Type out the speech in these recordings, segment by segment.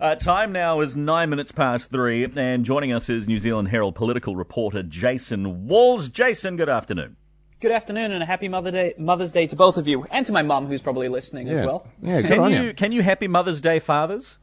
Uh, time now is nine minutes past three, and joining us is New Zealand Herald political reporter Jason Walls. Jason, good afternoon. Good afternoon and a happy Mother Day, Mother's Day to both of you, and to my mum, who's probably listening as well. Yeah, good Can on you, you. can you happy Mother's Day, fathers?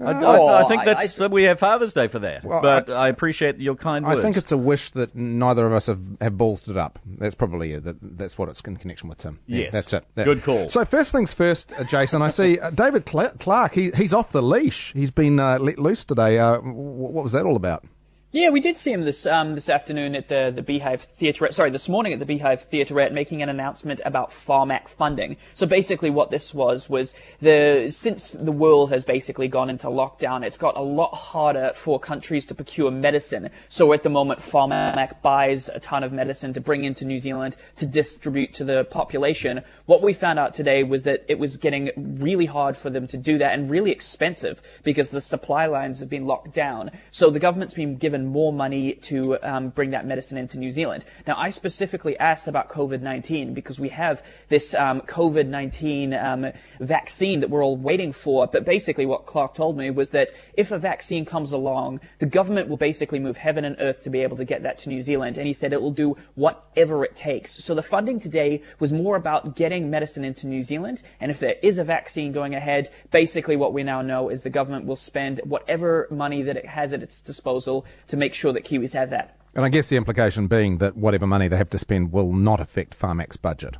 I, I- Oh, I think that's I- we have Father's Day for that, Well, but I, appreciate your kind words. I think it's a wish that neither of us have, have ballsed it up. That's probably it. That, that's what it's in connection with Tim. Yeah, Yes. that's it. That- Good call. So first things first, uh, Jason. I see uh, David Clark. He, he's off the leash. He's been uh, let loose today. Uh, what was that all about? Yeah, we did see him this um, this afternoon at the the Beehive Theatre. Sorry, this morning at the Beehive Theatre, making an announcement about Pharmac funding. So basically, what this was was the since the world has basically gone into lockdown, it's got a lot harder for countries to procure medicine. So at the moment, Pharmac buys a ton of medicine to bring into New Zealand to distribute to the population. What we found out today was that it was getting really hard for them to do that and really expensive because the supply lines have been locked down. So the government's been given more money to um, bring that medicine into New Zealand. Now, I specifically asked about COVID-19 because we have this um, COVID-19 um, vaccine that we're all waiting for. But basically, what Clark told me was that if a vaccine comes along, the government will basically move heaven and earth to be able to get that to New Zealand. And he said it will do whatever it takes. So the funding today was more about getting medicine into New Zealand. And if there is a vaccine going ahead, basically what we now know is the government will spend whatever money that it has at its disposal to make sure that Kiwis have that. And I guess the implication being that whatever money they have to spend will not affect Pharmac's budget.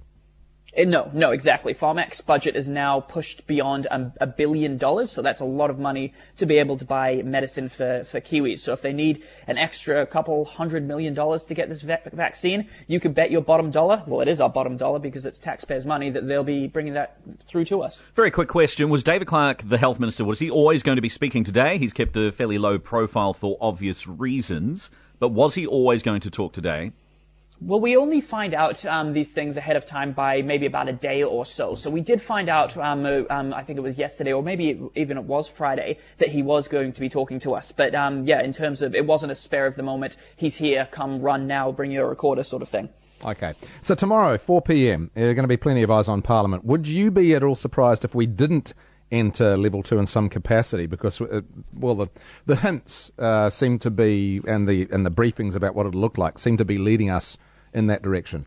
Uh, No, no, exactly. Pharmac's budget is now pushed beyond um, a billion dollars, so that's a lot of money to be able to buy medicine for, for Kiwis. So if they need an extra couple hundred million dollars to get this va- vaccine, you could bet your bottom dollar, well, it is our bottom dollar because it's taxpayers' money, that they'll be bringing that through to us. Very quick question: Was David Clark the health minister? Was he always going to be speaking today? He's kept a fairly low profile for obvious reasons, but was he always going to talk today? Well, we only find out um, these things ahead of time by maybe about a day or so. So we did find out, um, uh, um, I think it was yesterday, or maybe even it was Friday, that he was going to be talking to us. But um, yeah, in terms of it wasn't a spare of the moment. He's here, come run now, bring your recorder, sort of thing. Okay. So tomorrow, 4 p.m., there are going to be plenty of eyes on Parliament. Would you be at all surprised if we didn't enter level two in some capacity? Because, uh, well, the, the hints uh, seem to be, and the, and the briefings about what it looked like, seem to be leading us in that direction.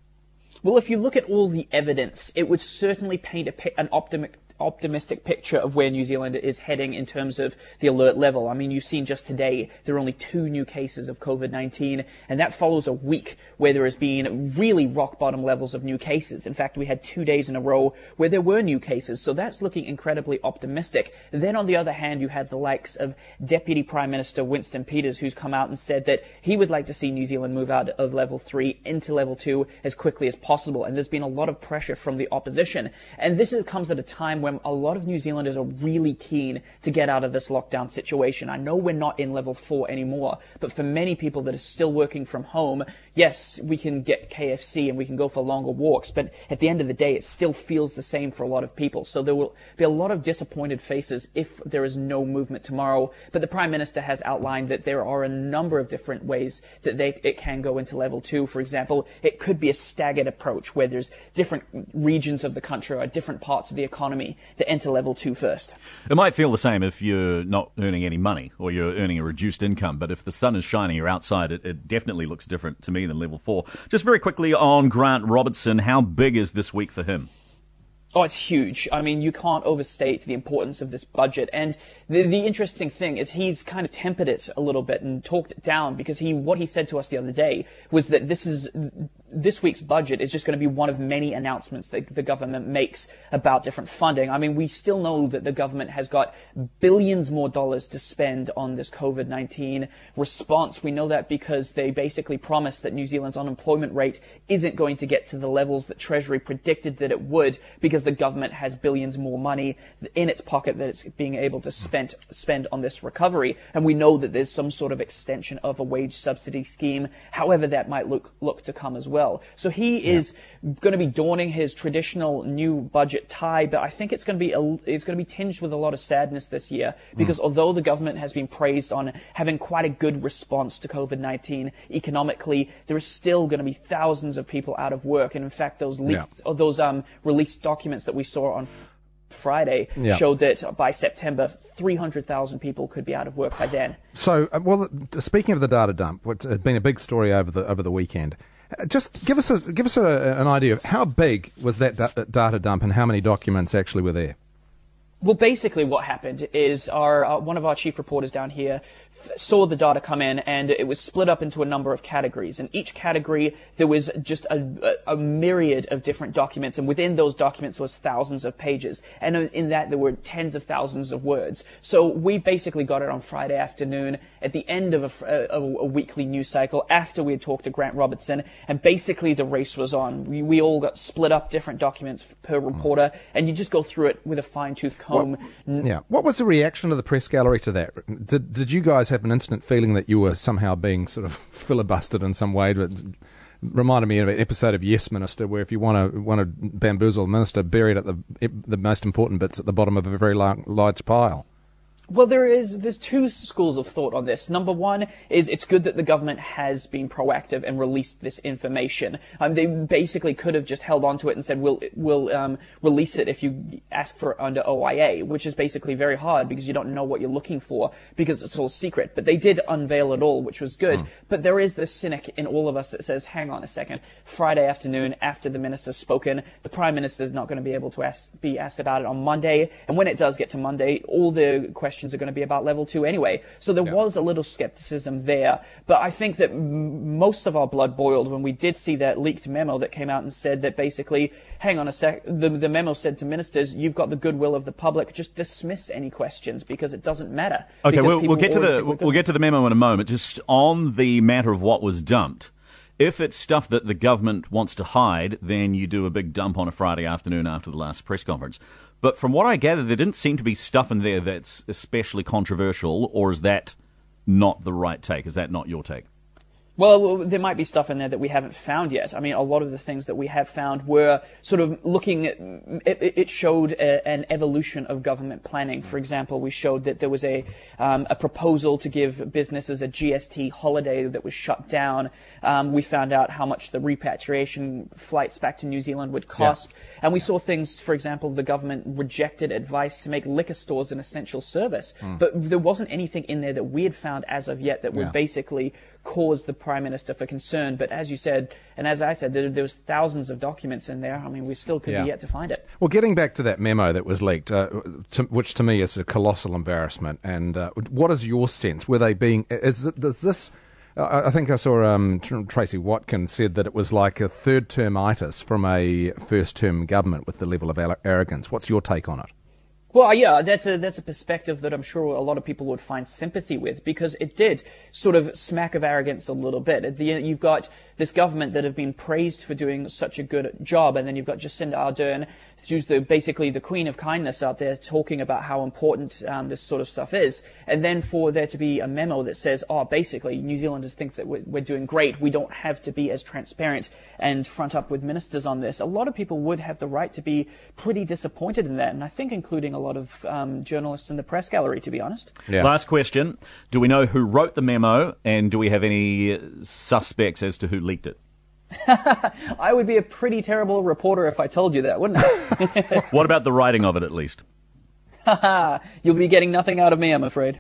Well, if you look at all the evidence, it would certainly paint a, an optimi- optimistic picture of where New Zealand is heading in terms of the alert level. I mean, you've seen just today there are only two new cases of COVID-19, and that follows a week where there has been really rock bottom levels of new cases. In fact, we had two days in a row where there were new cases, so that's looking incredibly optimistic. Then on the other hand, you have the likes of Deputy Prime Minister Winston Peters, who's come out and said that he would like to see New Zealand move out of level three into level two as quickly as possible. And there's been a lot of pressure from the opposition. And this is, comes at a time when a lot of New Zealanders are really keen to get out of this lockdown situation. I know we're not in level four anymore, but for many people that are still working from home, yes, we can get KFC and we can go for longer walks, but at the end of the day, it still feels the same for a lot of people. So there will be a lot of disappointed faces if there is no movement tomorrow. But the Prime Minister has outlined that there are a number of different ways that they, it can go into level two. For example, it could be a staggered approach where there's different regions of the country or different parts of the economy that enter level two first. It might feel the same if you're not earning any money or you're earning a reduced income, but if the sun is shining, you're outside, it, it definitely looks different to me than level four. Just very quickly on Grant Robertson, how big is this week for him? Oh, it's huge. I mean, you can't overstate the importance of this budget. And the, the interesting thing is he's kind of tempered it a little bit and talked it down because he, what he said to us the other day was that this is, this week's budget is just going to be one of many announcements that the government makes about different funding. I mean, we still know that the government has got billions more dollars to spend on this COVID-19 response. We know that because they basically promised that New Zealand's unemployment rate isn't going to get to the levels that Treasury predicted that it would because the government has billions more money in its pocket that it's being able to spend, spend on this recovery. And we know that there's some sort of extension of a wage subsidy scheme, however that might look, look to come as well. So he is going to be donning his traditional new budget tie, but I think it's going to be, a, it's going to be tinged with a lot of sadness this year because although the government has been praised on having quite a good response to COVID-19 economically, there is still going to be thousands of people out of work. And in fact, those leaked, or those um, released documents that we saw on Friday Yeah. showed that by September, 300,000 people could be out of work by then. So, uh, well, speaking of the data dump, what's uh, been a big story over the over the weekend. Uh, Just give us a give us a, an idea of how big was that da- data dump and how many documents actually were there. Well, basically, what happened is our uh, one of our chief reporters down here saw the data come in, and it was split up into a number of categories. And each category, there was just a, a, a myriad of different documents, and within those documents was thousands of pages, and in that there were tens of thousands of words. So we basically got it on Friday afternoon at the end of a uh, weekly news cycle after we had talked to Grant Robertson, and basically the race was on. We, we all got split up different documents per reporter, and you just go through it with a fine tooth comb. Yeah. What was the reaction of the press gallery to that? Did Did you guys have an instant feeling that you were somehow being sort of filibustered in some way? It reminded me of an episode of Yes Minister, where if you want to want to bamboozle a minister, bury it at the the most important bits at the bottom of a very lar- large pile. Well, there is there's two schools of thought on this. Number one is it's good that the government has been proactive and released this information. Um, they basically could have just held on to it and said we'll we'll um, release it if you ask for it under OIA, which is basically very hard because you don't know what you're looking for because it's all secret. But they did unveil it all, which was good. But there is this cynic in all of us that says, hang on a second, Friday afternoon after the minister's spoken, the prime minister is not going to be able to ask, be asked about it on Monday, and when it does get to Monday, all the questions are going to be about level two anyway. So there was a little skepticism there, but I think that m- most of our blood boiled when we did see that leaked memo that came out and said that basically, hang on a sec, the, the memo said to ministers, you've got the goodwill of the public, just dismiss any questions because it doesn't matter. Okay, we'll, we'll get to the people we'll get to the memo in a moment. Just on the matter of what was dumped. If it's stuff that the government wants to hide, then you do a big dump on a Friday afternoon after the last press conference. But from what I gather, there didn't seem to be stuff in there that's especially controversial, or is that not the right take? Is that not your take? Well, there might be stuff in there that we haven't found yet. I mean, a lot of the things that we have found were sort of looking at, it, it showed a, an evolution of government planning. For example, we showed that there was a, um, a proposal to give businesses a GST holiday that was shut down. Um, we found out how much the repatriation flights back to New Zealand would cost. And we saw things, for example, the government rejected advice to make liquor stores an essential service. But there wasn't anything in there that we had found as of yet that would Yeah. basically cause the prime minister for concern. But as you said, and as I said, there, there was thousands of documents in there. I mean, we still could Yeah. be yet to find it. Well, getting back to that memo that was leaked, uh, to, which to me is a colossal embarrassment. And uh, what is your sense? Were they being? Is does this? I think I saw um, Tracy Watkins said that it was like a third termitis from a first term government with the level of arrogance. What's your take on it? Well, uh, yeah, that's a that's a perspective that I'm sure a lot of people would find sympathy with because it did sort of smack of arrogance a little bit. The you've got this government that have been praised for doing such a good job, and then you've got Jacinda Ardern, who's the basically the queen of kindness out there, talking about how important um, this sort of stuff is, and then for there to be a memo that says, "Oh, basically, New Zealanders think that we're, we're doing great. We don't have to be as transparent and front up with ministers on this." A lot of people would have the right to be pretty disappointed in that, and I think including a lot of um, journalists in the press gallery, to be honest. Yeah. Last question: Do we know who wrote the memo, and do we have any uh, suspects as to who leaked it? I would be a pretty terrible reporter if I told you that, wouldn't I? What about the writing of it, at least? You'll be getting nothing out of me, I'm afraid.